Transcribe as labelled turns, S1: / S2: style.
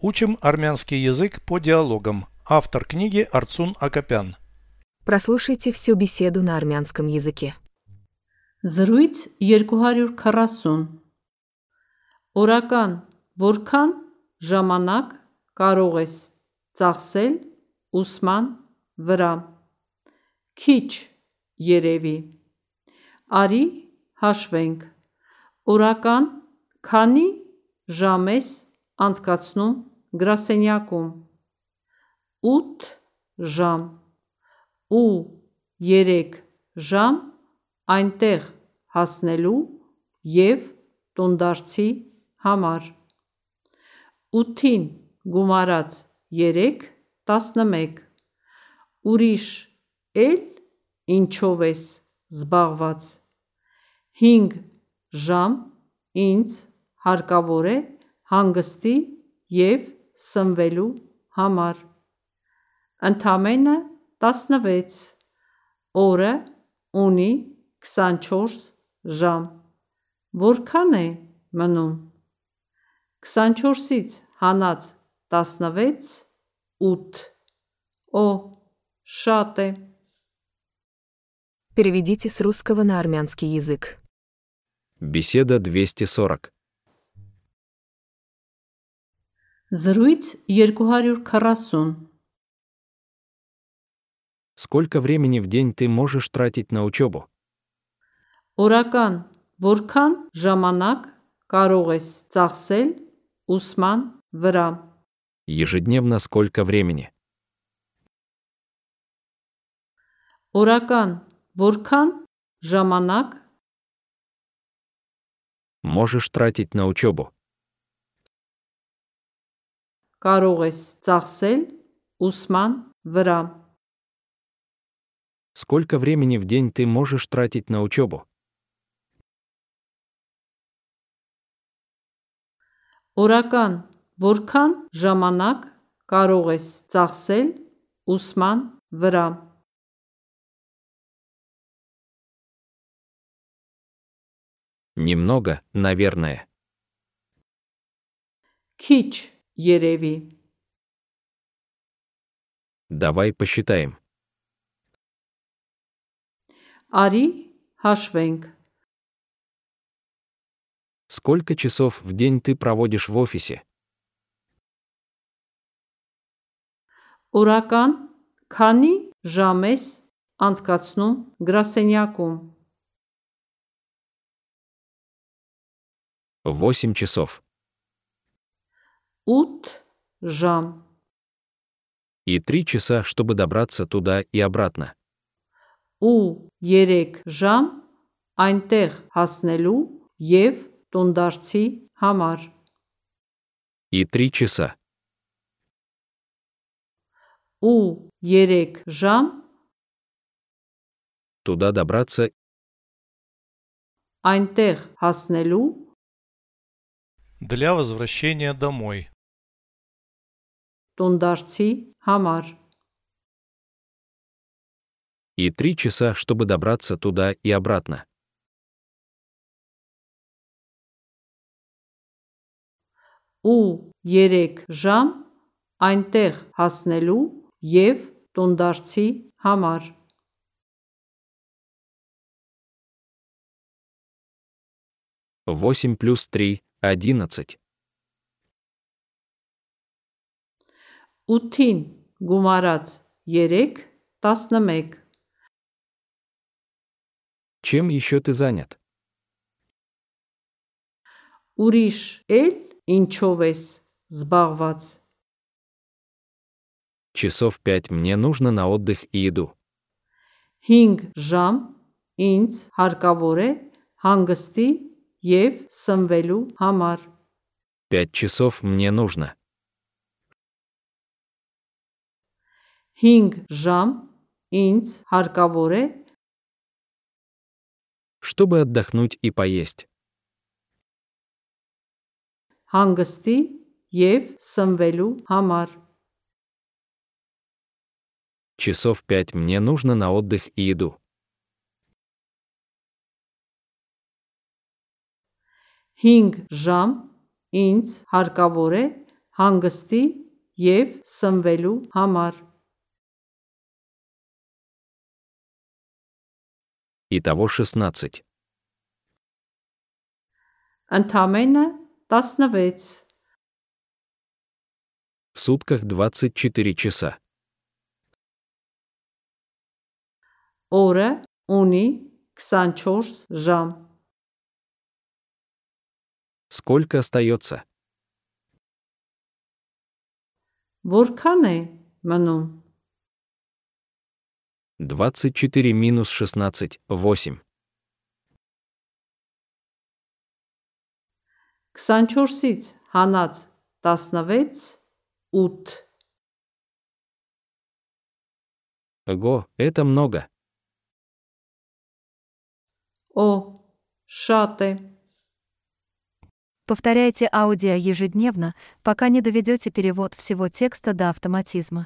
S1: Учим армянский язык по диалогам. Автор книги Арцун Акопян.
S2: Прослушайте всю беседу на армянском языке.
S3: Զրույց 240 Օրական որքան ժամանակ կարող ես ծախսել ուսման վրա Քիչ երևի Արի հաշվենք Օրական քանի ժամ ես անցկացնում գրասենյակում. 8 ժամ. Ու 3 ժամ այնտեղ հասնելու և տունդարձի համար։ 8-ին գումարած 3 11 Ուրիշ էլ ինչով ես զբաղված։ 5 ժամ ինձ հարկավոր է հանգստի և սնվելու համար։ Ընդամենը 16 օրը ունի 24 ժամ։ Որքան է մնում։ 24-ից հանած 16 8 Օ, շատ է։
S2: Переведите с русского на армянский язык.
S4: Беседа 240.
S3: Զրույց 240
S4: Сколько времени в день ты можешь тратить на учебу?
S3: Օրական որքան ժամանակ կարող ես ծախսել ուսման վրա։
S4: Ежедневно сколько времени?
S3: Օրական որքան ժամանակ
S4: Можешь тратить на учебу?
S3: կարող ես ծախսել ուսման վրա։
S4: Сколько времени в день ты можешь тратить на учебу?
S3: Օրական որքան ժամանակ կարող ես ծախսել ուսման վրա։
S4: Немного, наверное.
S3: Քիչ երևի։
S4: Давай посчитаем.
S3: Արի հաշվենք։
S4: Сколько часов в день ты проводишь в офисе?
S3: Օրական քանի ժամ ես անցկացնում գրասենյակում։
S4: 8 часов.
S3: Ут жам.
S4: И три часа, чтобы добраться туда и обратно.
S3: У ерек жам айнтех хаснелю ев тундарци хамар.
S4: И три часа.
S3: У ерек жам
S4: туда добраться
S3: айнтех хаснелю
S1: для возвращения домой.
S3: տունդարձի համար։
S4: и 3 часа, чтобы добраться туда и обратно.
S3: ու 3 ժամ այնտեղ հասնելու եւ տունդարձի համար։
S4: Восемь плюс три — одиннадцать.
S3: 8-ին գումարած 3 11
S4: Чем еще ты занят?
S3: Ուրիշ էլ ինչով ես զբաղված։
S4: Часов пять мне нужно на отдых и еду.
S3: 5 ժամ ինձ հարկավոր է հանգստի եւ սնվելու համար։
S4: Пять часов мне нужно.
S3: 5 ժամ ինձ հարկավոր է
S4: Чтобы отдохнуть и поесть.
S3: հանգստի եւ սնվելու համար։
S4: Часов пять мне нужно на отдых и еду.
S3: 5 ժամ ինձ հարկավոր է հանգստի եւ սնվելու համար
S4: Итого 16.
S3: Ընդամենը 16
S4: В сутках 24 часа.
S3: Օրը ունի 24 ժամ
S4: Сколько остается?
S3: Որքան է մնում
S4: 24 минус 16 – 8.
S3: 24-ից հանած 16 8
S4: Ого, это много.
S3: Օ շատ է
S5: Повторяйте аудио ежедневно, пока не доведете перевод всего текста до автоматизма.